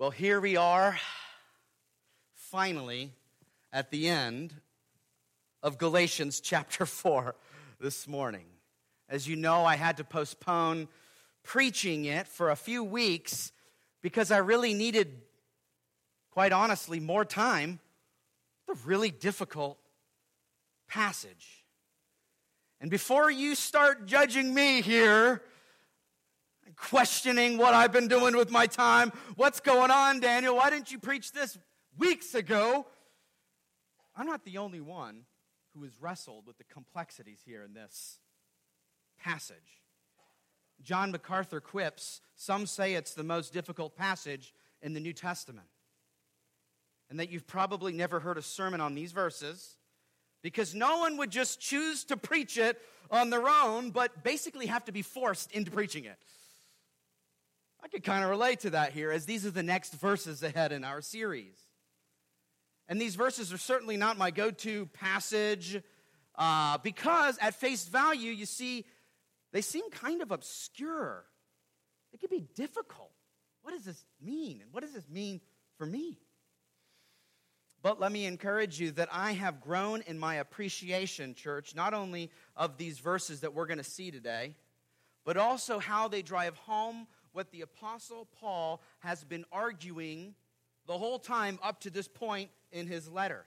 Well, here we are, finally, at the end of Galatians chapter 4 this morning. As you know, I had to postpone preaching it for a few weeks because I really needed, quite honestly, more time. The really difficult passage. And before you start judging me here, questioning what I've been doing with my time. What's going on, Daniel? Why didn't you preach this weeks ago? I'm not the only one who has wrestled with the complexities here in this passage. John MacArthur quips some say it's the most difficult passage in the New Testament. And that you've probably never heard a sermon on these verses because no one would just choose to preach it on their own, but basically have to be forced into preaching it. I could kind of relate to that here, as these are the next verses ahead in our series. And these verses are certainly not my go to passage uh, because, at face value, you see, they seem kind of obscure. It could be difficult. What does this mean? And what does this mean for me? But let me encourage you that I have grown in my appreciation, church, not only of these verses that we're going to see today, but also how they drive home what the Apostle Paul has been arguing the whole time up to this point in his letter.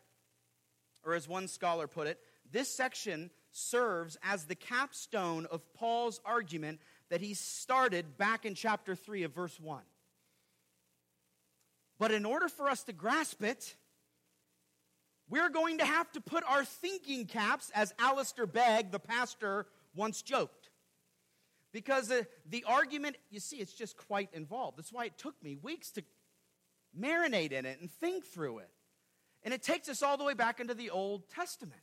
Or, as one scholar put it, this section serves as the capstone of Paul's argument that he started back in chapter 3 of verse 1. But in order for us to grasp it, we're going to have to put our thinking caps, as Alistair Begg, the pastor, once joked. Because the, the argument, you see, it's just quite involved. That's why it took me weeks to marinate in it and think through it. And it takes us all the way back into the Old Testament.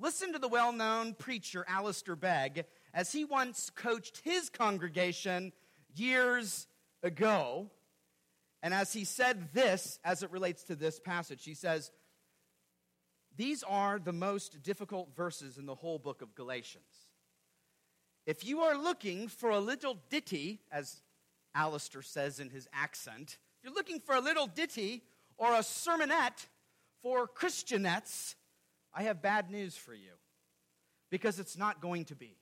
Listen to the well known preacher Alistair Begg as he once coached his congregation years ago. And as he said this, as it relates to this passage, he says, These are the most difficult verses in the whole book of Galatians. If you are looking for a little ditty, as Alistair says in his accent, if you're looking for a little ditty or a sermonette for Christianettes, I have bad news for you because it's not going to be.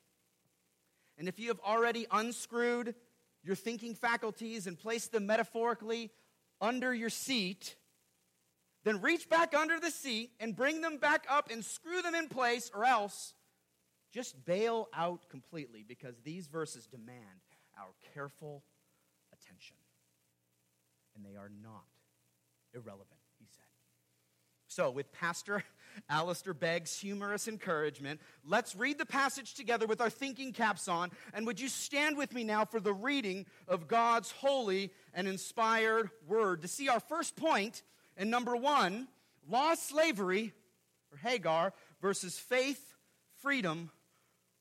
And if you have already unscrewed your thinking faculties and placed them metaphorically under your seat, then reach back under the seat and bring them back up and screw them in place, or else just bail out completely because these verses demand our careful attention. And they are not irrelevant, he said. So, with Pastor Alistair Begg's humorous encouragement, let's read the passage together with our thinking caps on. And would you stand with me now for the reading of God's holy and inspired word to see our first point in number one law slavery, or Hagar, versus faith, freedom,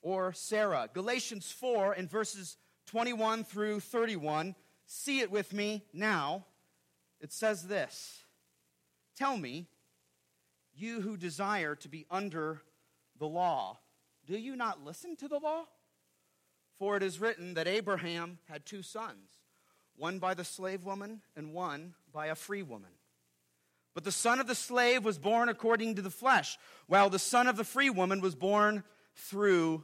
or Sarah. Galatians 4 and verses 21 through 31. See it with me now. It says this Tell me, you who desire to be under the law, do you not listen to the law? For it is written that Abraham had two sons, one by the slave woman and one by a free woman. But the son of the slave was born according to the flesh, while the son of the free woman was born through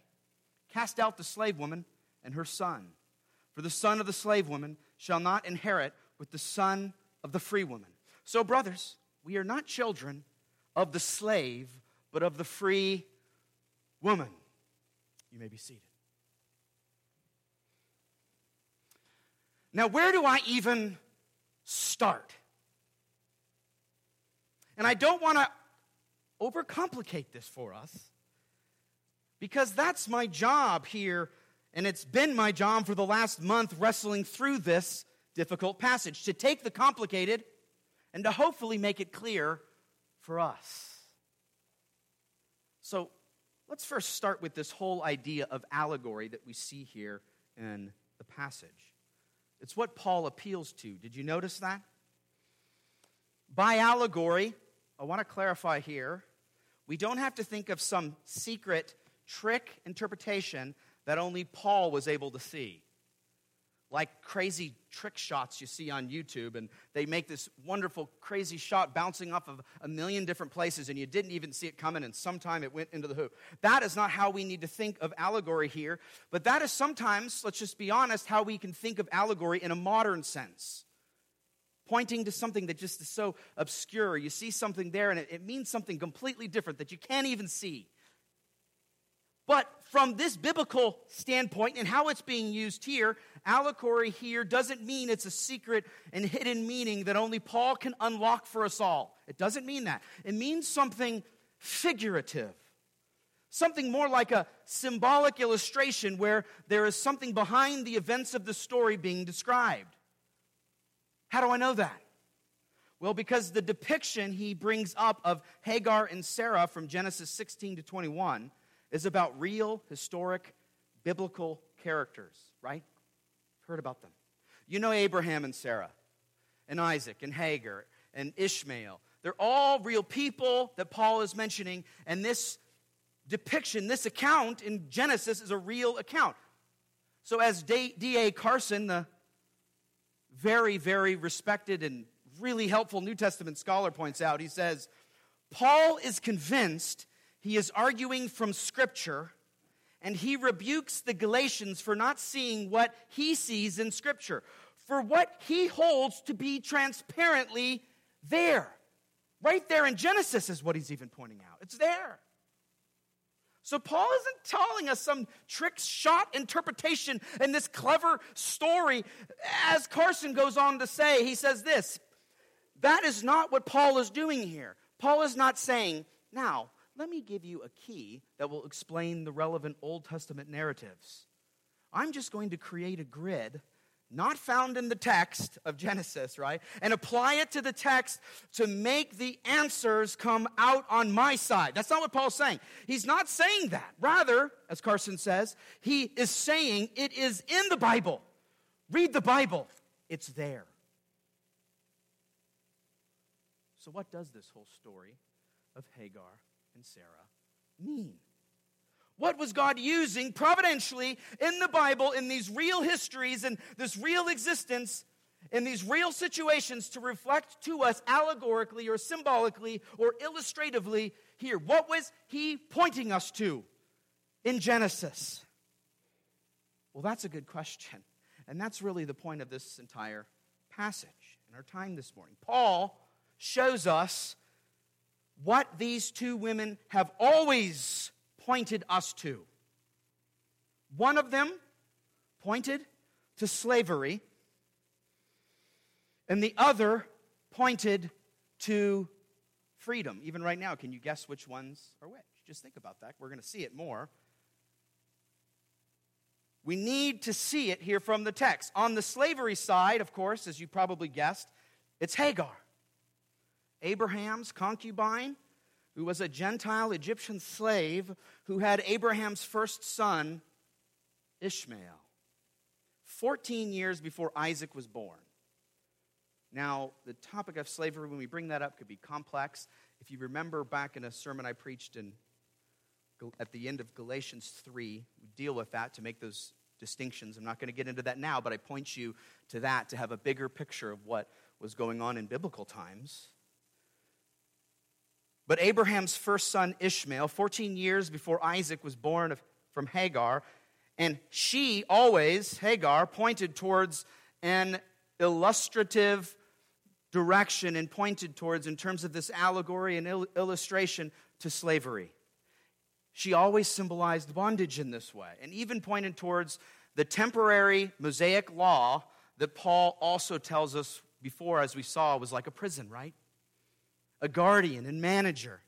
Cast out the slave woman and her son. For the son of the slave woman shall not inherit with the son of the free woman. So, brothers, We are not children of the slave, but of the free woman. You may be seated. Now, where do I even start? And I don't want to overcomplicate this for us because that's my job here, and it's been my job for the last month wrestling through this difficult passage to take the complicated and to hopefully make it clear for us. So let's first start with this whole idea of allegory that we see here in the passage. It's what Paul appeals to. Did you notice that? By allegory, I want to clarify here, we don't have to think of some secret trick interpretation that only Paul was able to see like crazy trick shots you see on YouTube, and they make this wonderful, crazy shot bouncing off of a million different places, and you didn't even see it coming, and sometime it went into the hoop. That is not how we need to think of allegory here, but that is sometimes, let's just be honest, how we can think of allegory in a modern sense. Pointing to something that just is so obscure. You see something there, and it, it means something completely different that you can't even see. But from this biblical standpoint and how it's being used here, allegory here doesn't mean it's a secret and hidden meaning that only Paul can unlock for us all. It doesn't mean that. It means something figurative, something more like a symbolic illustration where there is something behind the events of the story being described. How do I know that? Well, because the depiction he brings up of Hagar and Sarah from Genesis 16 to 21 is about real, historic, biblical characters, right? Heard about them. You know Abraham and Sarah, and Isaac, and Hagar, and Ishmael. They're all real people that Paul is mentioning, and this depiction, this account in Genesis is a real account. So, as D.A. Carson, the very, very respected and really helpful New Testament scholar, points out, he says, Paul is convinced he is arguing from Scripture, and he rebukes the Galatians for not seeing what he sees in Scripture, for what he holds to be transparently there. Right there in Genesis is what he's even pointing out. It's there. So Paul isn't telling us some trick shot interpretation in this clever story. As Carson goes on to say, he says this that is not what Paul is doing here. Paul is not saying, now, let me give you a key that will explain the relevant Old Testament narratives. I'm just going to create a grid not found in the text of Genesis, right? And apply it to the text to make the answers come out on my side. That's not what Paul's saying. He's not saying that. Rather, as Carson says, he is saying it is in the Bible. Read the Bible, it's there. So, what does this whole story of Hagar and Sarah mean? What was God using providentially in the Bible, in these real histories and this real existence, in these real situations to reflect to us allegorically or symbolically or illustratively here? What was He pointing us to in Genesis? Well, that's a good question. And that's really the point of this entire passage in our time this morning. Paul shows us what these two women have always pointed us to. One of them pointed to slavery, and the other pointed to freedom. Even right now, can you guess which ones are which? Just think about that. We're going to see it more. We need to see it here from the text. On the slavery side, of course, as you probably guessed, it's Hagar. Abraham's concubine, who was a Gentile Egyptian slave who had Abraham's first son, Ishmael, 14 years before Isaac was born. Now, the topic of slavery, when we bring that up, could be complex. If you remember back in a sermon I preached in, at the end of Galatians 3, we deal with that to make those distinctions. I'm not going to get into that now, but I point you to that to have a bigger picture of what was going on in biblical times. But Abraham's first son, Ishmael, 14 years before Isaac was born from Hagar, and she always, Hagar, pointed towards an illustrative direction and pointed towards in terms of this allegory and il- illustration to slavery. She always symbolized bondage in this way and even pointed towards the temporary Mosaic law that Paul also tells us before, as we saw, was like a prison, right? A guardian and manager.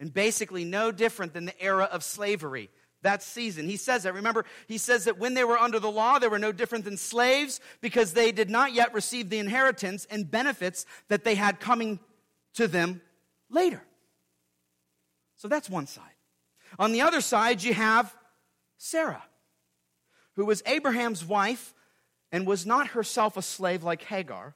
And basically, no different than the era of slavery that season. He says that. Remember, he says that when they were under the law, they were no different than slaves because they did not yet receive the inheritance and benefits that they had coming to them later. So that's one side. On the other side, you have Sarah, who was Abraham's wife and was not herself a slave like Hagar.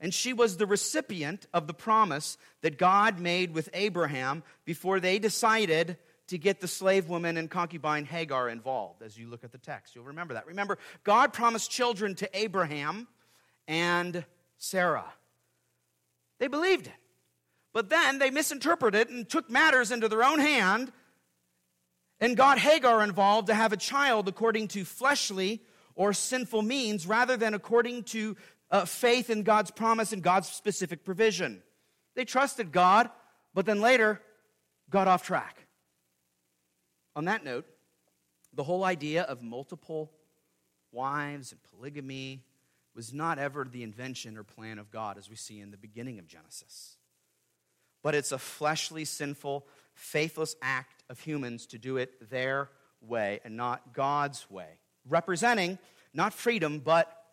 And she was the recipient of the promise that God made with Abraham before they decided to get the slave woman and concubine Hagar involved. As you look at the text, you'll remember that. Remember, God promised children to Abraham and Sarah. They believed it. But then they misinterpreted and took matters into their own hand and got Hagar involved to have a child according to fleshly or sinful means rather than according to uh, faith in God's promise and God's specific provision. They trusted God, but then later got off track. On that note, the whole idea of multiple wives and polygamy was not ever the invention or plan of God as we see in the beginning of Genesis. But it's a fleshly, sinful, faithless act of humans to do it their way and not God's way, representing not freedom, but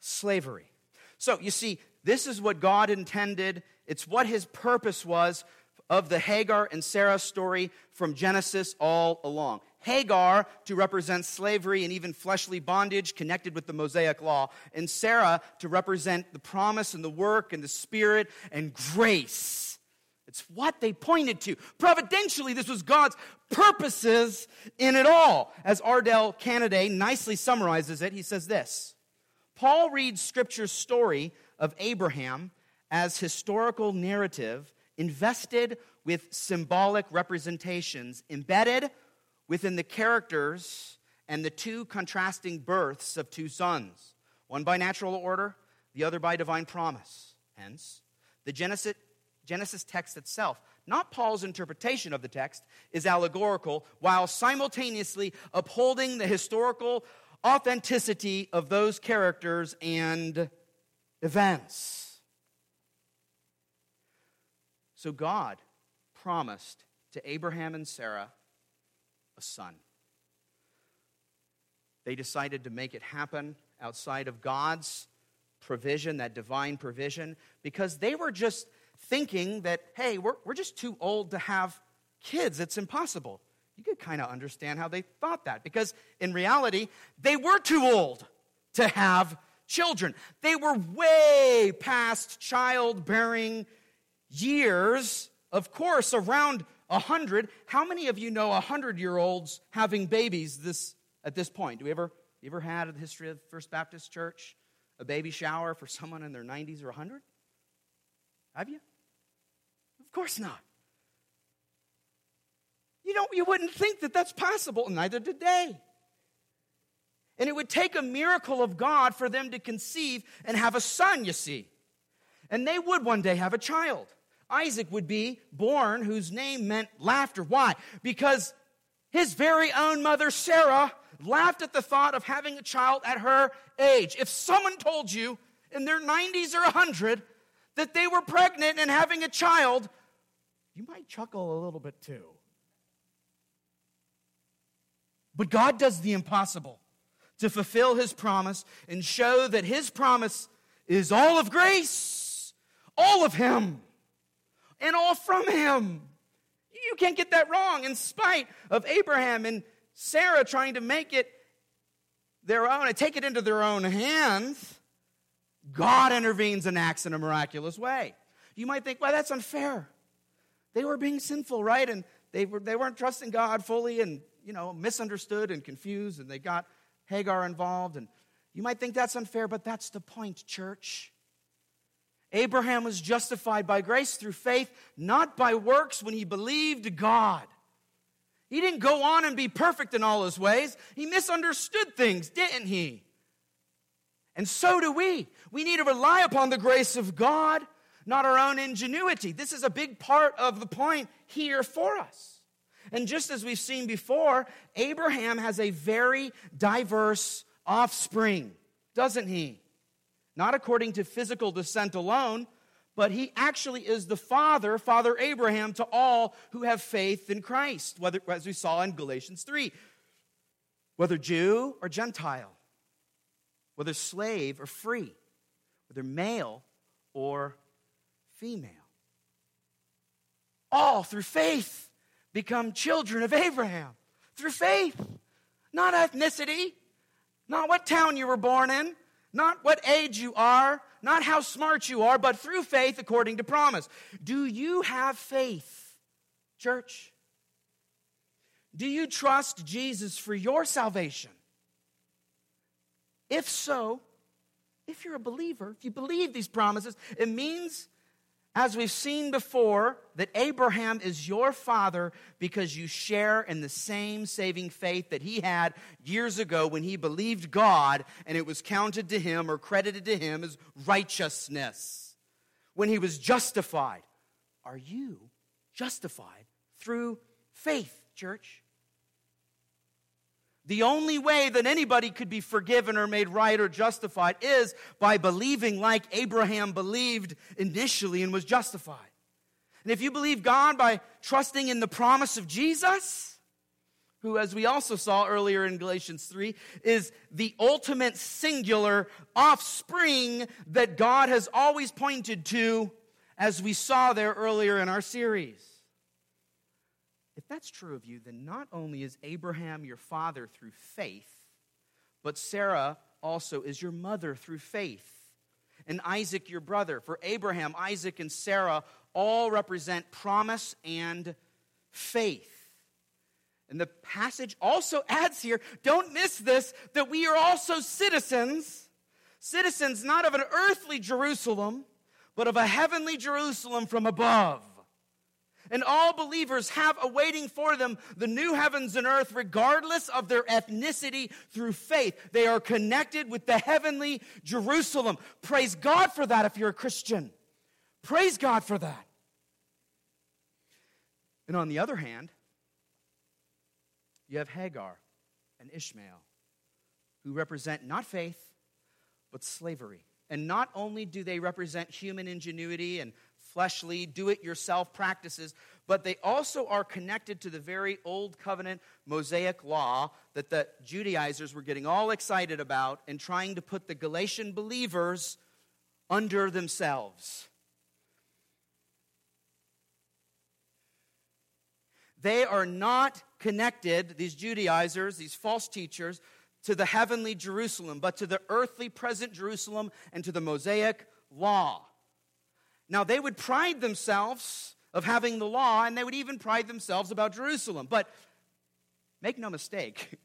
slavery. So you see, this is what God intended, it's what his purpose was of the Hagar and Sarah story from Genesis all along. Hagar to represent slavery and even fleshly bondage connected with the Mosaic law, and Sarah to represent the promise and the work and the spirit and grace. It's what they pointed to. Providentially, this was God's purposes in it all. As Ardel Caneday nicely summarizes it, he says this Paul reads Scripture's story of Abraham as historical narrative invested with symbolic representations embedded within the characters and the two contrasting births of two sons, one by natural order, the other by divine promise. Hence, the Genesis, Genesis text itself, not Paul's interpretation of the text, is allegorical while simultaneously upholding the historical authenticity of those characters and events. So God promised to Abraham and Sarah a son. They decided to make it happen outside of God's provision, that divine provision, because they were just thinking that, hey, we're, we're just too old to have kids. It's impossible. You could kind of understand how they thought that, because in reality, they were too old to have children. They were way past childbearing years, of course, around 100. How many of you know 100 year olds having babies this, at this point? Do we ever, you ever had in the history of First Baptist Church a baby shower for someone in their 90s or 100? Have you? Of course not. You don't you wouldn't think that that's possible, neither did they. And it would take a miracle of God for them to conceive and have a son, you see. And they would one day have a child. Isaac would be born, whose name meant laughter. Why? Because his very own mother, Sarah, laughed at the thought of having a child at her age. If someone told you in their 90s or 100 that they were pregnant and having a child, you might chuckle a little bit too. But God does the impossible to fulfill his promise and show that his promise is all of grace, all of him and all from him. You can't get that wrong. In spite of Abraham and Sarah trying to make it their own and take it into their own hands, God intervenes and acts in a miraculous way. You might think, well, that's unfair. They were being sinful, right? And they, were, they weren't trusting God fully and, you know, misunderstood and confused, and they got Hagar involved. And you might think that's unfair, but that's the point, church. Abraham was justified by grace through faith, not by works when he believed God. He didn't go on and be perfect in all his ways. He misunderstood things, didn't he? And so do we. We need to rely upon the grace of God, not our own ingenuity. This is a big part of the point here for us. And just as we've seen before, Abraham has a very diverse offspring, doesn't he? Not according to physical descent alone, but he actually is the father, Father Abraham, to all who have faith in Christ, whether, as we saw in Galatians 3, whether Jew or Gentile, whether slave or free, whether male or female. All through faith become children of Abraham. Through faith, not ethnicity, not what town you were born in, not what age you are, not how smart you are, but through faith according to promise. Do you have faith, church? Do you trust Jesus for your salvation? If so, if you're a believer, if you believe these promises, it means, as we've seen before, that Abraham is your father because you share in the same saving faith that he had years ago when he believed God and it was counted to him or credited to him as righteousness. When he was justified. Are you justified through faith, church? The only way that anybody could be forgiven or made right or justified is by believing like Abraham believed initially and was justified. And if you believe God by trusting in the promise of Jesus, who, as we also saw earlier in Galatians 3, is the ultimate singular offspring that God has always pointed to, as we saw there earlier in our series. If that's true of you, then not only is Abraham your father through faith, but Sarah also is your mother through faith, and Isaac your brother. For Abraham, Isaac, and Sarah all represent promise and faith. And the passage also adds here don't miss this that we are also citizens, citizens not of an earthly Jerusalem, but of a heavenly Jerusalem from above. And all believers have awaiting for them the new heavens and earth, regardless of their ethnicity through faith. They are connected with the heavenly Jerusalem. Praise God for that if you're a Christian. Praise God for that. And on the other hand, you have Hagar and Ishmael, who represent not faith, but slavery. And not only do they represent human ingenuity and fleshly, do it yourself practices, but they also are connected to the very old covenant Mosaic law that the Judaizers were getting all excited about and trying to put the Galatian believers under themselves. They are not connected, these Judaizers, these false teachers, to the heavenly Jerusalem, but to the earthly present Jerusalem and to the Mosaic law. Now, they would pride themselves of having the law, and they would even pride themselves about Jerusalem. But make no mistake,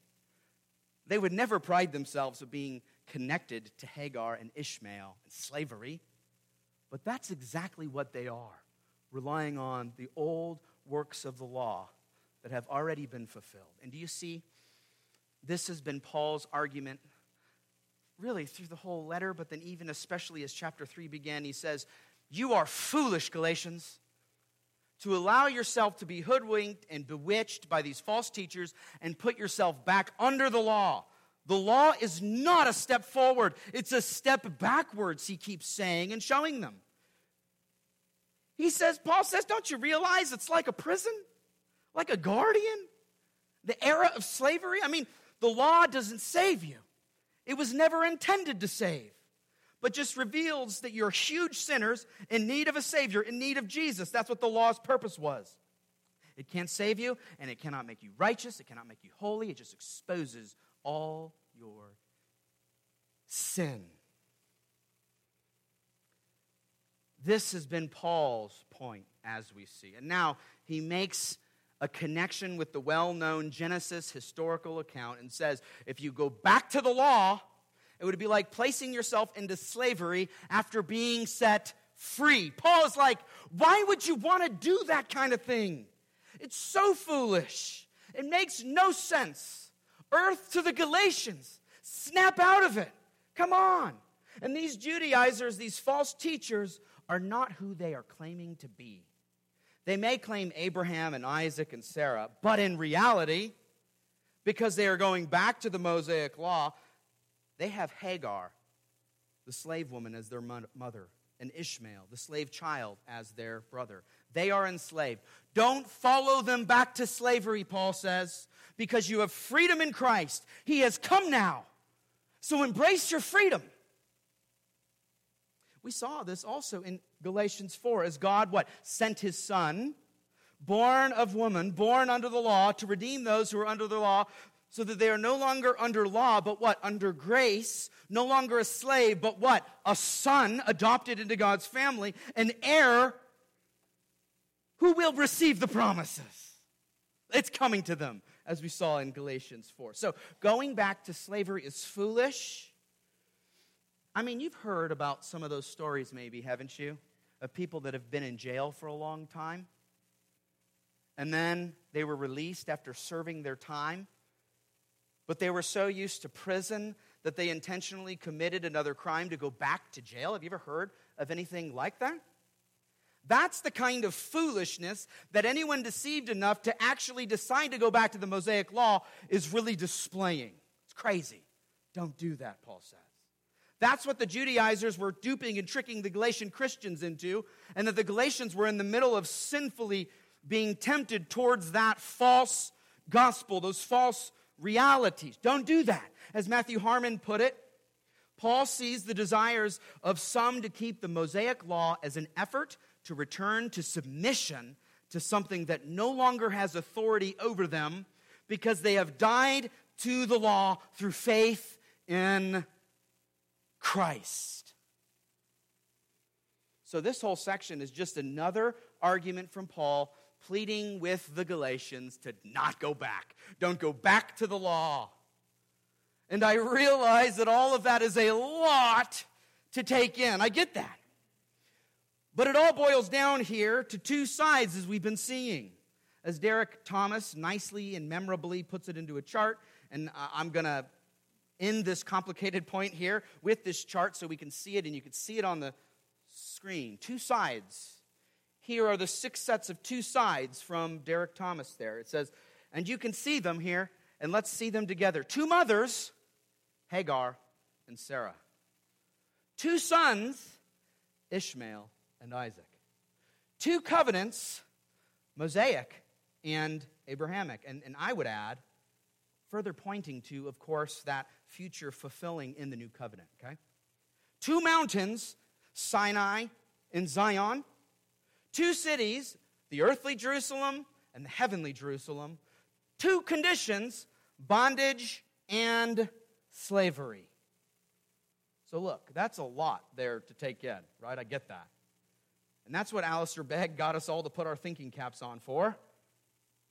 they would never pride themselves of being connected to Hagar and Ishmael and slavery. But that's exactly what they are, relying on the old works of the law that have already been fulfilled. And do you see? This has been Paul's argument really through the whole letter, but then even especially as chapter 3 began, he says, you are foolish, Galatians, to allow yourself to be hoodwinked and bewitched by these false teachers and put yourself back under the law. The law is not a step forward, it's a step backwards, he keeps saying and showing them. He says, Paul says, don't you realize it's like a prison? Like a guardian? The era of slavery? I mean, the law doesn't save you, it was never intended to save but just reveals that you're huge sinners in need of a Savior, in need of Jesus. That's what the law's purpose was. It can't save you, and it cannot make you righteous, it cannot make you holy. It just exposes all your sin. This has been Paul's point, as we see. And now he makes a connection with the well known Genesis historical account and says if you go back to the law, it would be like placing yourself into slavery after being set free. Paul is like, why would you want to do that kind of thing? It's so foolish. It makes no sense. Earth to the Galatians. Snap out of it. Come on. And these Judaizers, these false teachers, are not who they are claiming to be. They may claim Abraham and Isaac and Sarah, but in reality, because they are going back to the Mosaic law, they have Hagar, the slave woman, as their mother, and Ishmael, the slave child, as their brother. They are enslaved. Don't follow them back to slavery, Paul says, because you have freedom in Christ. He has come now. So embrace your freedom. We saw this also in Galatians 4 as God what? Sent his son, born of woman, born under the law, to redeem those who are under the law, so that they are no longer under law, but what? Under grace, no longer a slave, but what? A son adopted into God's family, an heir who will receive the promises. It's coming to them, as we saw in Galatians 4. So going back to slavery is foolish I mean, you've heard about some of those stories, maybe, haven't you? Of people that have been in jail for a long time. And then they were released after serving their time. But they were so used to prison that they intentionally committed another crime to go back to jail. Have you ever heard of anything like that? That's the kind of foolishness that anyone deceived enough to actually decide to go back to the Mosaic law is really displaying. It's crazy. Don't do that, Paul says. That's what the Judaizers were duping and tricking the Galatian Christians into, and that the Galatians were in the middle of sinfully being tempted towards that false gospel, those false realities. Don't do that. As Matthew Harmon put it, Paul sees the desires of some to keep the Mosaic law as an effort to return to submission to something that no longer has authority over them because they have died to the law through faith in Christ. So, this whole section is just another argument from Paul pleading with the Galatians to not go back. Don't go back to the law. And I realize that all of that is a lot to take in. I get that. But it all boils down here to two sides, as we've been seeing. As Derek Thomas nicely and memorably puts it into a chart, and I'm going to end this complicated point here with this chart so we can see it and you can see it on the screen. Two sides. Here are the six sets of two sides from Derek Thomas there. It says, and you can see them here, and let's see them together. Two mothers, Hagar and Sarah. Two sons, Ishmael and Isaac. Two covenants, Mosaic and Abrahamic. And, and I would add, further pointing to, of course, that future fulfilling in the new covenant, okay? Two mountains, Sinai and Zion. Two cities, the earthly Jerusalem and the heavenly Jerusalem. Two conditions, bondage and slavery. So, look, that's a lot there to take in, right? I get that. And that's what Alistair Begg got us all to put our thinking caps on for.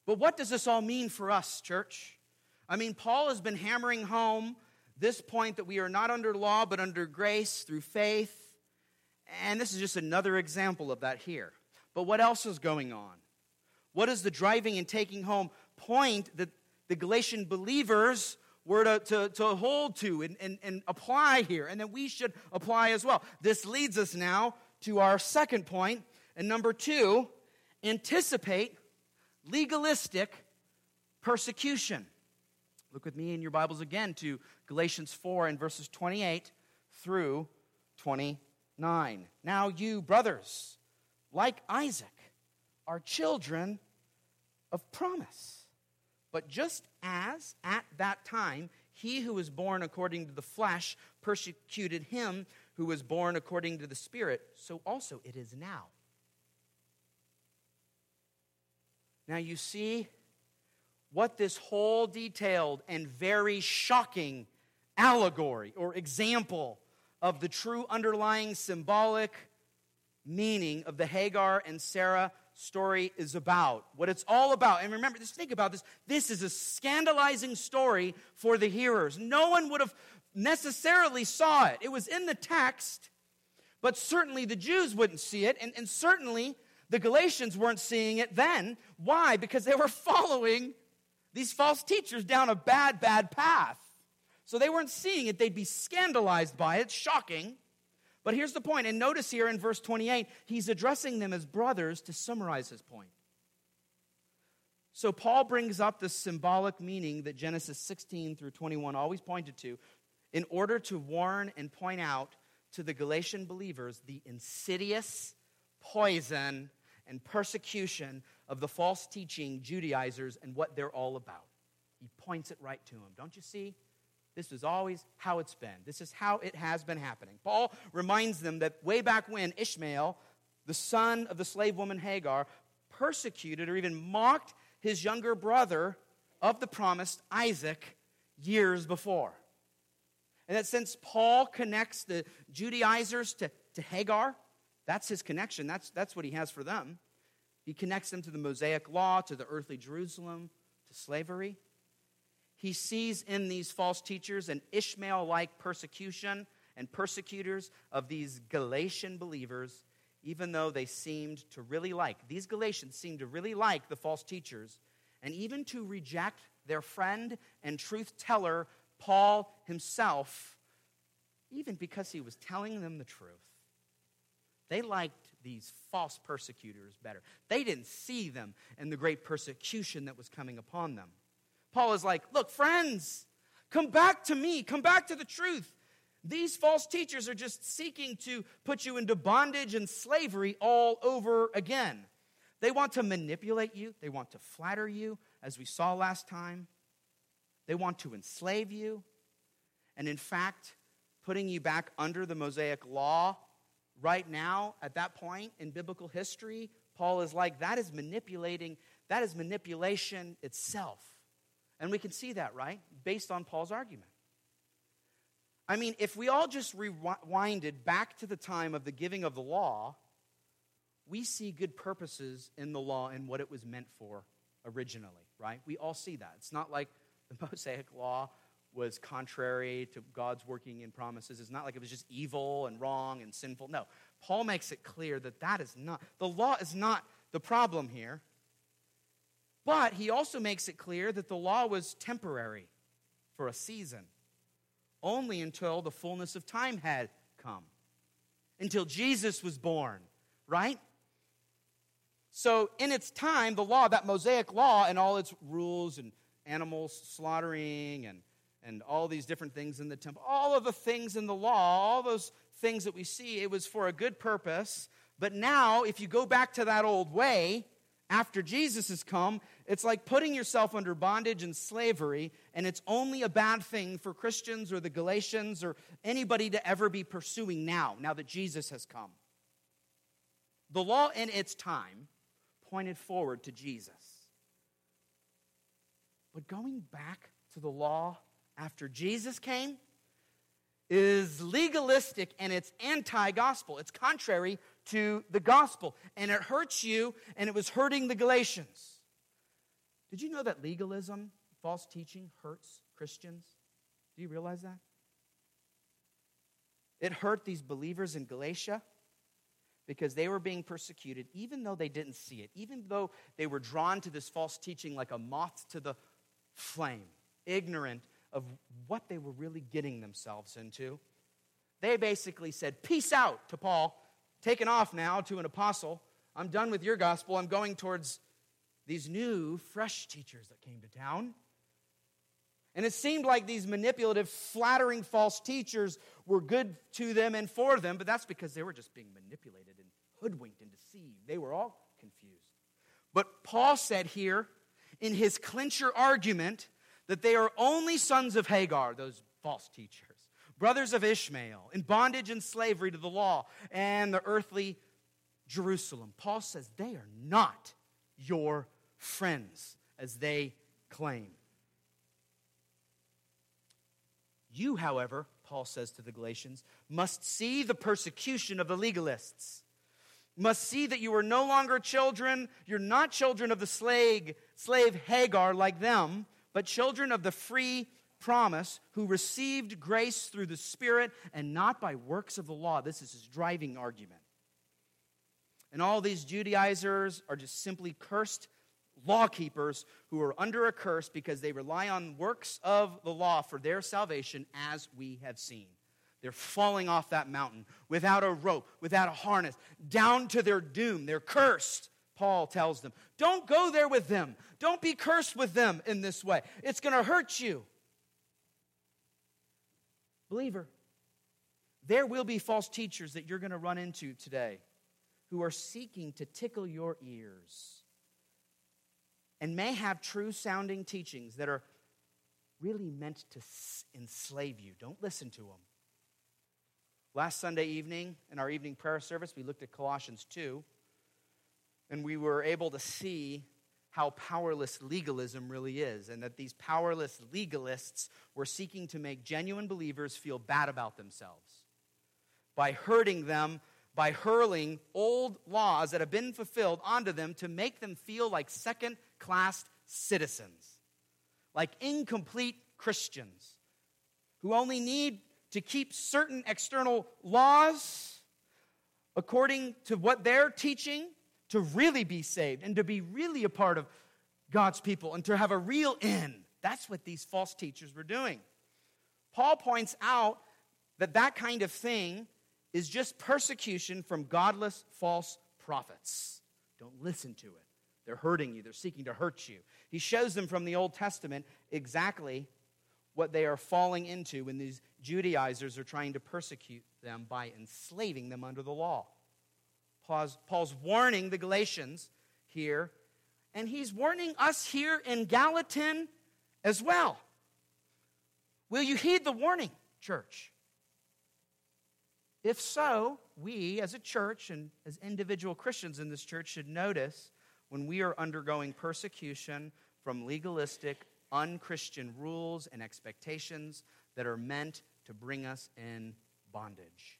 But what does this all mean for us, church? I mean, Paul has been hammering home this point that we are not under law, but under grace through faith. And this is just another example of that here. But what else is going on? What is the driving and taking home point that the Galatian believers were to, to, to hold to and, and, and apply here, and that we should apply as well? This leads us now to our second point, and number two, anticipate legalistic persecution. Look with me in your Bibles again to Galatians 4 and verses 28 through 29. Now, you brothers, like Isaac, are children of promise. But just as at that time he who was born according to the flesh persecuted him who was born according to the Spirit, so also it is now. Now, you see what this whole detailed and very shocking allegory or example of the true underlying symbolic meaning of the Hagar and Sarah story is about. What it's all about. And remember, just think about this. This is a scandalizing story for the hearers. No one would have necessarily saw it. It was in the text, but certainly the Jews wouldn't see it, and, and certainly the Galatians weren't seeing it then. Why? Because they were following these false teachers down a bad, bad path. So they weren't seeing it, they'd be scandalized by it, shocking. But here's the point, and notice here in verse 28, he's addressing them as brothers to summarize his point. So Paul brings up the symbolic meaning that Genesis 16 through 21 always pointed to in order to warn and point out to the Galatian believers the insidious poison and persecution of the false teaching Judaizers and what they're all about. He points it right to them. Don't you see? This is always how it's been. This is how it has been happening. Paul reminds them that way back when Ishmael, the son of the slave woman Hagar, persecuted or even mocked his younger brother of the promised Isaac years before. And that since Paul connects the Judaizers to, to Hagar, that's his connection. That's, that's what he has for them. He connects them to the Mosaic law, to the earthly Jerusalem, to slavery. He sees in these false teachers an Ishmael like persecution and persecutors of these Galatian believers, even though they seemed to really like, these Galatians seemed to really like the false teachers, and even to reject their friend and truth teller Paul himself, even because he was telling them the truth. They liked these false persecutors better. They didn't see them in the great persecution that was coming upon them. Paul is like, Look, friends, come back to me, come back to the truth. These false teachers are just seeking to put you into bondage and slavery all over again. They want to manipulate you, they want to flatter you, as we saw last time. They want to enslave you. And in fact, putting you back under the Mosaic law right now, at that point in biblical history, Paul is like, that is manipulating, that is manipulation itself. And we can see that, right? Based on Paul's argument. I mean, if we all just rewinded back to the time of the giving of the law, we see good purposes in the law and what it was meant for originally, right? We all see that. It's not like the Mosaic law was contrary to God's working in promises. It's not like it was just evil and wrong and sinful. No, Paul makes it clear that that is not, the law is not the problem here. But he also makes it clear that the law was temporary for a season, only until the fullness of time had come, until Jesus was born, right? So, in its time, the law, that Mosaic law, and all its rules and animals slaughtering and, and all these different things in the temple, all of the things in the law, all those things that we see, it was for a good purpose. But now, if you go back to that old way, after Jesus has come, it's like putting yourself under bondage and slavery, and it's only a bad thing for Christians or the Galatians or anybody to ever be pursuing now, now that Jesus has come. The law in its time pointed forward to Jesus. But going back to the law after Jesus came is legalistic and it's anti gospel. It's contrary to the gospel. And it hurts you, and it was hurting the Galatians. Did you know that legalism, false teaching, hurts Christians? Do you realize that? It hurt these believers in Galatia because they were being persecuted, even though they didn't see it, even though they were drawn to this false teaching like a moth to the flame, ignorant of what they were really getting themselves into. They basically said, Peace out to Paul, taken off now to an apostle. I'm done with your gospel. I'm going towards these new, fresh teachers that came to town. And it seemed like these manipulative, flattering false teachers were good to them and for them, but that's because they were just being manipulated and hoodwinked and deceived. They were all confused. But Paul said here, in his clincher argument that they are only sons of Hagar, those false teachers, brothers of Ishmael, in bondage and slavery to the law and the earthly Jerusalem. Paul says they are not your friends as they claim. You, however, Paul says to the Galatians, must see the persecution of the legalists must see that you are no longer children. You're not children of the slave, slave Hagar like them, but children of the free promise who received grace through the Spirit and not by works of the law. This is his driving argument. And all these Judaizers are just simply cursed law keepers who are under a curse because they rely on works of the law for their salvation, as we have seen. They're falling off that mountain without a rope, without a harness, down to their doom. They're cursed. Paul tells them, Don't go there with them. Don't be cursed with them in this way. It's going to hurt you. Believer, there will be false teachers that you're going to run into today who are seeking to tickle your ears and may have true sounding teachings that are really meant to enslave you. Don't listen to them. Last Sunday evening, in our evening prayer service, we looked at Colossians 2, and we were able to see how powerless legalism really is, and that these powerless legalists were seeking to make genuine believers feel bad about themselves by hurting them, by hurling old laws that have been fulfilled onto them to make them feel like second class citizens, like incomplete Christians who only need to keep certain external laws according to what they're teaching to really be saved and to be really a part of God's people and to have a real in. That's what these false teachers were doing. Paul points out that that kind of thing is just persecution from godless false prophets. Don't listen to it. They're hurting you, they're seeking to hurt you. He shows them from the Old Testament exactly what they are falling into when these Judaizers are trying to persecute them by enslaving them under the law. Paul's, Paul's warning the Galatians here, and he's warning us here in Gallatin as well. Will you heed the warning, church? If so, we as a church and as individual Christians in this church should notice when we are undergoing persecution from legalistic, unchristian rules and expectations that are meant to bring us in bondage.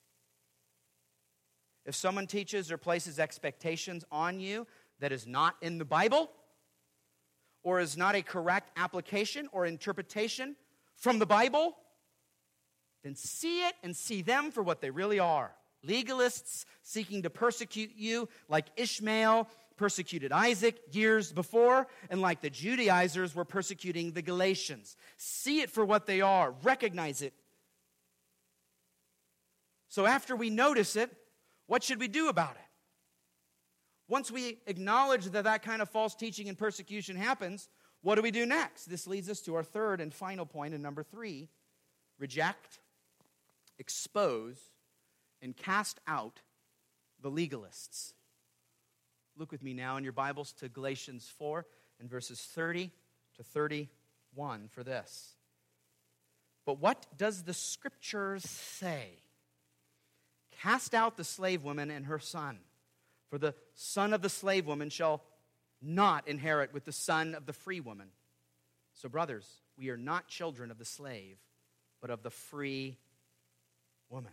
If someone teaches or places expectations on you that is not in the Bible, or is not a correct application or interpretation from the Bible, then see it and see them for what they really are legalists seeking to persecute you, like Ishmael persecuted Isaac years before, and like the Judaizers were persecuting the Galatians. See it for what they are, recognize it. So, after we notice it, what should we do about it? Once we acknowledge that that kind of false teaching and persecution happens, what do we do next? This leads us to our third and final point, and number three reject, expose, and cast out the legalists. Look with me now in your Bibles to Galatians 4 and verses 30 to 31 for this. But what does the scriptures say? Cast out the slave woman and her son, for the son of the slave woman shall not inherit with the son of the free woman. So, brothers, we are not children of the slave, but of the free woman.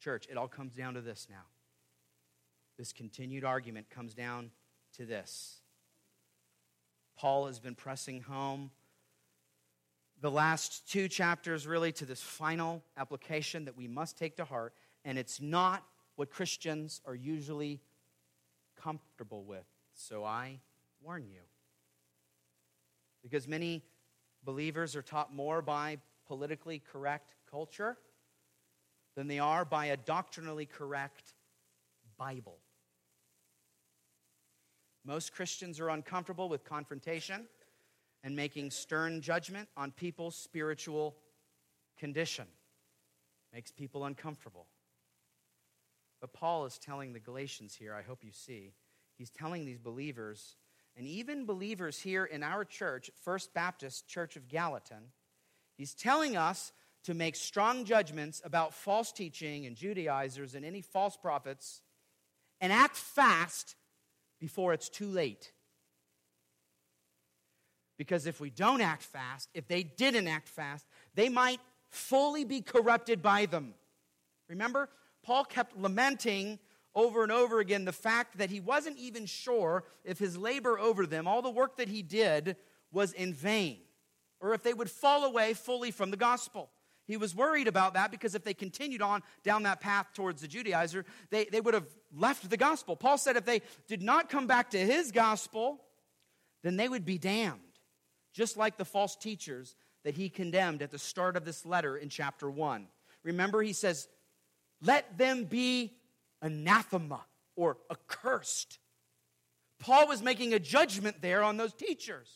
Church, it all comes down to this now. This continued argument comes down to this. Paul has been pressing home the last two chapters, really, to this final application that we must take to heart, and it's not what Christians are usually comfortable with. So I warn you. Because many believers are taught more by politically correct culture than they are by a doctrinally correct Bible. Most Christians are uncomfortable with confrontation and making stern judgment on people's spiritual condition. Makes people uncomfortable. But Paul is telling the Galatians here, I hope you see, he's telling these believers, and even believers here in our church, First Baptist Church of Gallatin, he's telling us to make strong judgments about false teaching and Judaizers and any false prophets and act fast before it's too late. Because if we don't act fast, if they didn't act fast, they might fully be corrupted by them. Remember, Paul kept lamenting over and over again the fact that he wasn't even sure if his labor over them, all the work that he did, was in vain, or if they would fall away fully from the gospel. He was worried about that because if they continued on down that path towards the Judaizer, they, they would have left the gospel. Paul said if they did not come back to his gospel, then they would be damned, just like the false teachers that he condemned at the start of this letter in chapter 1. Remember, he says, Let them be anathema or accursed. Paul was making a judgment there on those teachers.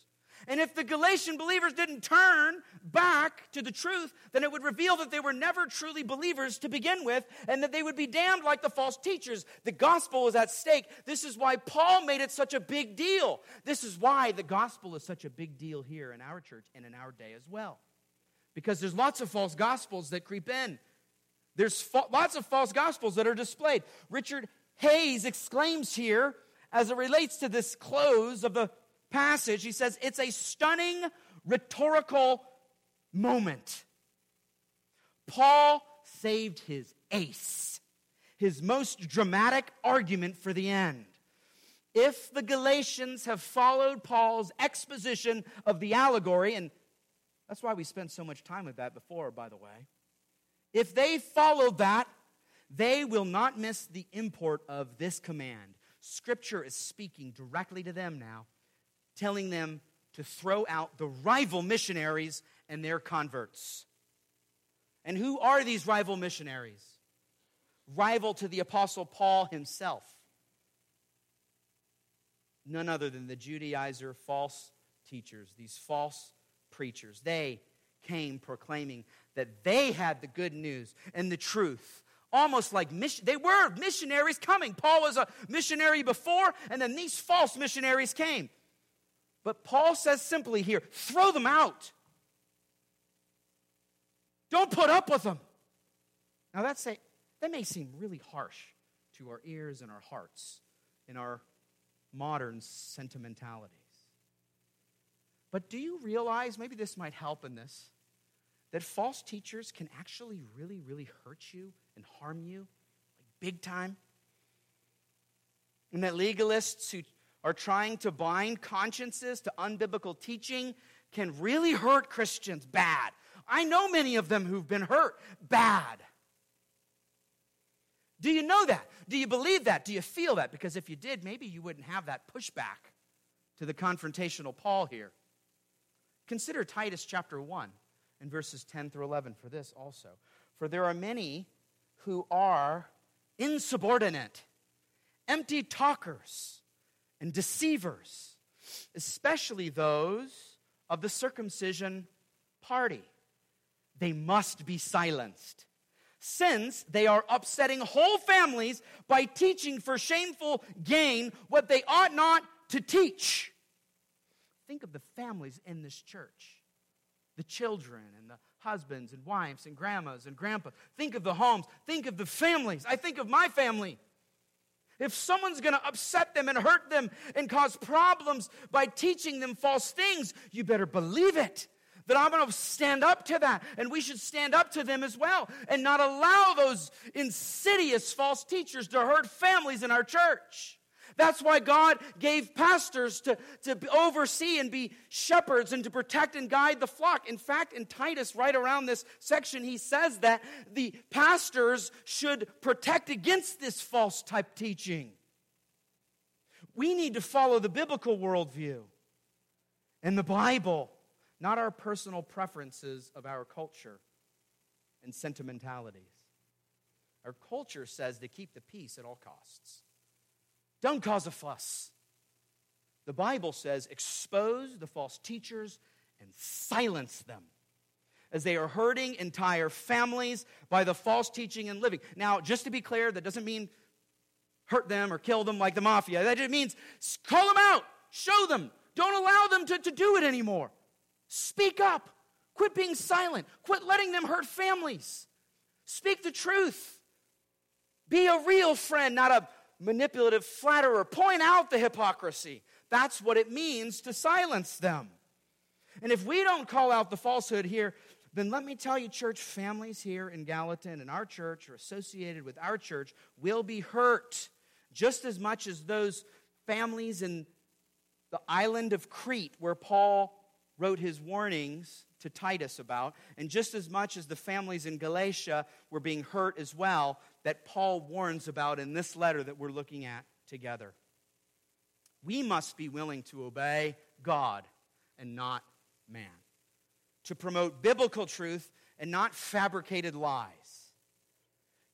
And if the Galatian believers didn't turn back to the truth, then it would reveal that they were never truly believers to begin with and that they would be damned like the false teachers. The gospel was at stake. This is why Paul made it such a big deal. This is why the gospel is such a big deal here in our church and in our day as well. Because there's lots of false gospels that creep in. There's fa- lots of false gospels that are displayed. Richard Hays exclaims here, as it relates to this close of the passage, he says it's a stunning rhetorical moment. Paul saved his ace, his most dramatic argument for the end. If the Galatians have followed Paul's exposition of the allegory, and that's why we spent so much time with that before, by the way. If they follow that, they will not miss the import of this command. Scripture is speaking directly to them now telling them to throw out the rival missionaries and their converts. And who are these rival missionaries? Rival to the Apostle Paul himself. None other than the Judaizer false teachers, these false preachers. They came proclaiming that they had the good news and the truth. Almost like mission, they were missionaries coming. Paul was a missionary before, and then these false missionaries came. But Paul says simply here throw them out. Don't put up with them. Now, that's a, that may seem really harsh to our ears and our hearts in our modern sentimentalities. But do you realize, maybe this might help in this, that false teachers can actually really, really hurt you and harm you, like big time? And that legalists who are trying to bind consciences to unbiblical teaching can really hurt Christians bad. I know many of them who've been hurt bad. Do you know that? Do you believe that? Do you feel that? Because if you did, maybe you wouldn't have that pushback to the confrontational Paul here. Consider Titus chapter 1 and verses 10 through 11 for this also. For there are many who are insubordinate, empty talkers and deceivers, especially those of the circumcision party. They must be silenced, since they are upsetting whole families by teaching for shameful gain what they ought not to teach. Think of the families in this church the children and the husbands and wives and grandmas and grandpas. Think of the homes. Think of the families. I think of my family. If someone's going to upset them and hurt them and cause problems by teaching them false things, you better believe it. That I'm going to stand up to that. And we should stand up to them as well and not allow those insidious false teachers to hurt families in our church. That's why God gave pastors to, to oversee and be shepherds and to protect and guide the flock. In fact, in Titus, right around this section, he says that the pastors should protect against this false type teaching. We need to follow the biblical worldview and the Bible, not our personal preferences of our culture and sentimentalities. Our culture says to keep the peace at all costs. Don't cause a fuss. The Bible says expose the false teachers and silence them as they are hurting entire families by the false teaching and living. Now, just to be clear, that doesn't mean hurt them or kill them like the mafia. That just means call them out, show them. Don't allow them to, to do it anymore. Speak up. Quit being silent. Quit letting them hurt families. Speak the truth. Be a real friend, not a manipulative flatterer. Point out the hypocrisy. That's what it means to silence them. And if we don't call out the falsehood here, then let me tell you, church families here in Gallatin and our church or associated with our church will be hurt just as much as those families in the island of Crete where Paul wrote his warnings to Titus about, and just as much as the families in Galatia were being hurt as well, that Paul warns about in this letter that we're looking at together. We must be willing to obey God and not man, to promote biblical truth and not fabricated lies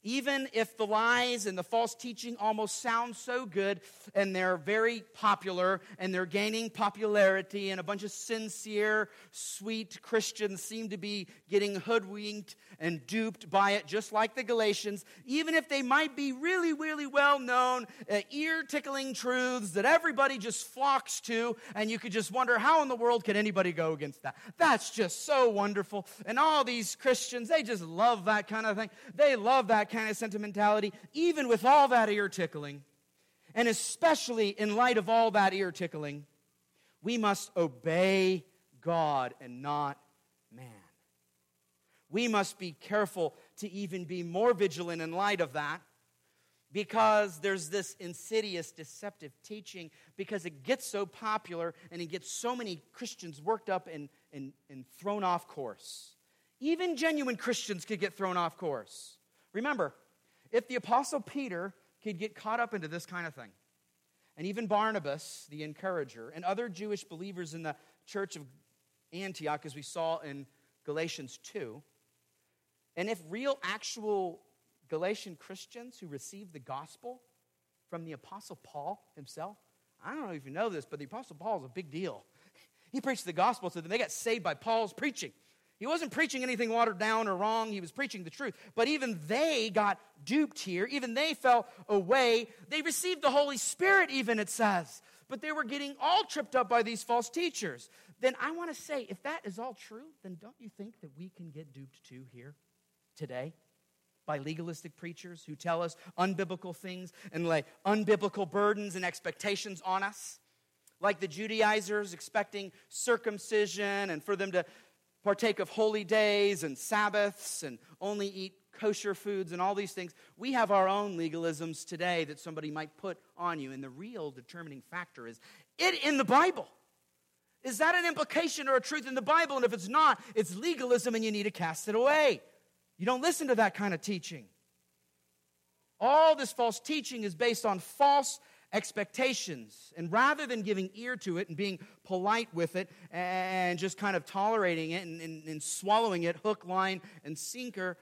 even if the lies and the false teaching almost sound so good and they're very popular and they're gaining popularity, and a bunch of sincere, sweet Christians seem to be getting hoodwinked and duped by it, just like the Galatians, even if they might be really, really well known, uh, ear tickling truths that everybody just flocks to, and you could just wonder how in the world can anybody go against that? That's just so wonderful. And all these Christians, they just love that kind of thing. They love kind of sentimentality, even with all that ear tickling, and especially in light of all that ear tickling, we must obey God and not man. We must be careful to even be more vigilant in light of that because there's this insidious, deceptive teaching because it gets so popular and it gets so many Christians worked up and, and, and thrown off course. Even genuine Christians could get thrown off course. Remember, if the Apostle Peter could get caught up into this kind of thing, and even Barnabas, the encourager, and other Jewish believers in the church of Antioch, as we saw in Galatians 2, and if real, actual Galatian Christians who received the gospel from the Apostle Paul himself, I don't know if you know this, but the Apostle Paul is a big deal. He preached the gospel to them. They got saved by Paul's preaching. He wasn't preaching anything watered down or wrong. He was preaching the truth. But even they got duped here. Even they fell away. They received the Holy Spirit, even it says. But they were getting all tripped up by these false teachers. Then I want to say, if that is all true, then don't you think that we can get duped too here today? By legalistic preachers who tell us unbiblical things and lay unbiblical burdens and expectations on us? Like the Judaizers expecting circumcision and for them to partake of holy days and Sabbaths and only eat kosher foods and all these things. We have our own legalisms today that somebody might put on you. And the real determining factor is it in the Bible. Is that an implication or a truth in the Bible? And if it's not, it's legalism and you need to cast it away. You don't listen to that kind of teaching. All this false teaching is based on false expectations. And rather than giving ear to it and being polite with it and just kind of tolerating it and, and, and, swallowing it hook, line, and sinker,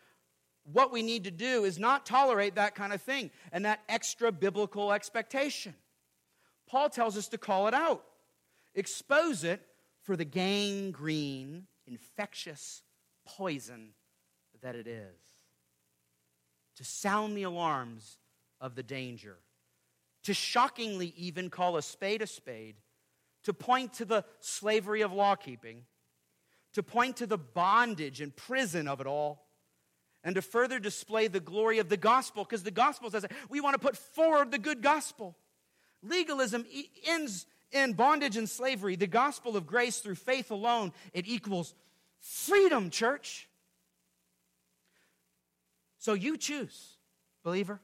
what we need to do is not tolerate that kind of thing and that extra biblical expectation. Paul tells us to call it out, expose it for the gangrene, infectious poison that it is, to sound the alarms of the danger to shockingly even call a spade a spade, to point to the slavery of law keeping, to point to the bondage and prison of it all, and to further display the glory of the gospel, because the gospel says we want to put forward the good gospel. Legalism ends in bondage and slavery. The gospel of grace through faith alone, it equals freedom, church. So you choose, believer.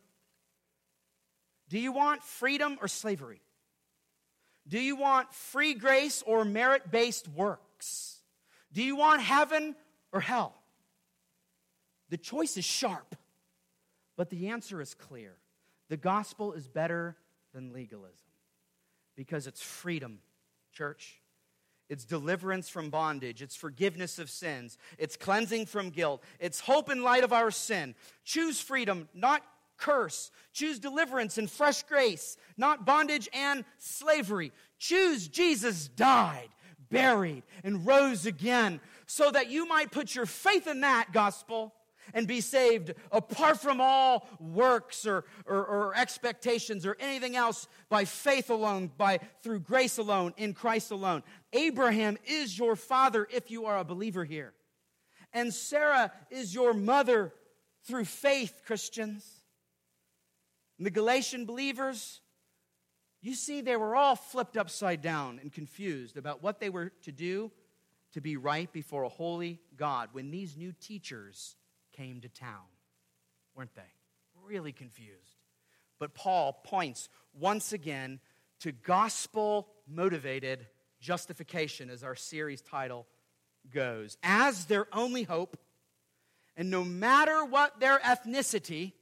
Do you want freedom or slavery? Do you want free grace or merit based works? Do you want heaven or hell? The choice is sharp, but the answer is clear. The gospel is better than legalism because it's freedom, church. It's deliverance from bondage. It's forgiveness of sins. It's cleansing from guilt. It's hope in light of our sin. Choose freedom, not curse. Choose deliverance and fresh grace, not bondage and slavery. Choose Jesus died, buried, and rose again so that you might put your faith in that gospel and be saved apart from all works or, or, or, expectations or anything else by faith alone, by through grace alone, in Christ alone. Abraham is your father if you are a believer here. And Sarah is your mother through faith, Christians. And the Galatian believers, you see, they were all flipped upside down and confused about what they were to do to be right before a holy God when these new teachers came to town, weren't they? Really confused. But Paul points once again to gospel motivated justification, as our series title goes, as their only hope. And no matter what their ethnicity,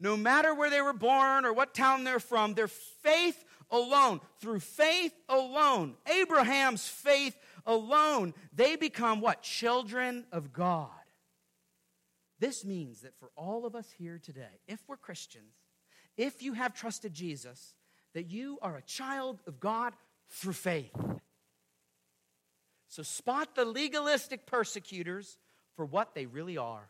no matter where they were born or what town they're from, their faith alone, through faith alone, Abraham's faith alone, they become what? Children of God. This means that for all of us here today, if we're Christians, if you have trusted Jesus, that you are a child of God through faith. So spot the legalistic persecutors for what they really are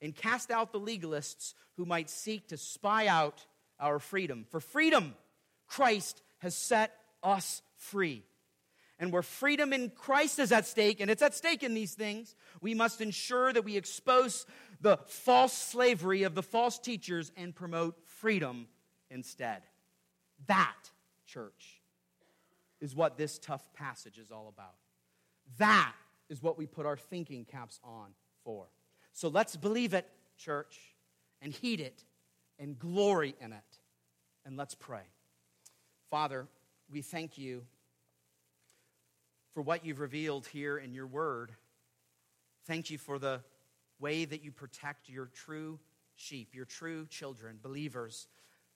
and cast out the legalists who might seek to spy out our freedom. For freedom, Christ has set us free. And where freedom in Christ is at stake, and it's at stake in these things, we must ensure that we expose the false slavery of the false teachers and promote freedom instead. That, church, is what this tough passage is all about. That is what we put our thinking caps on for. So let's believe it, church, and heed it and glory in it. And let's pray. Father, we thank you for what you've revealed here in your word. Thank you for the way that you protect your true sheep, your true children, believers,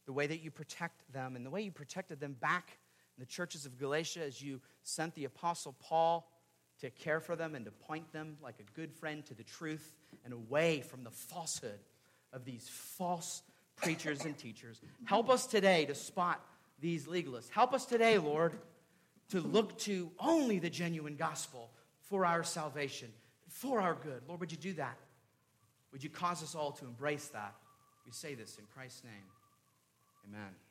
the way that you protect them, and the way you protected them back in the churches of Galatia as you sent the Apostle Paul to care for them and to point them like a good friend to the truth and away from the falsehood of these false preachers and teachers. Help us today to spot these legalists. Help us today, Lord, to look to only the genuine gospel for our salvation, for our good. Lord, would you do that? Would you cause us all to embrace that? We say this in Christ's name. Amen.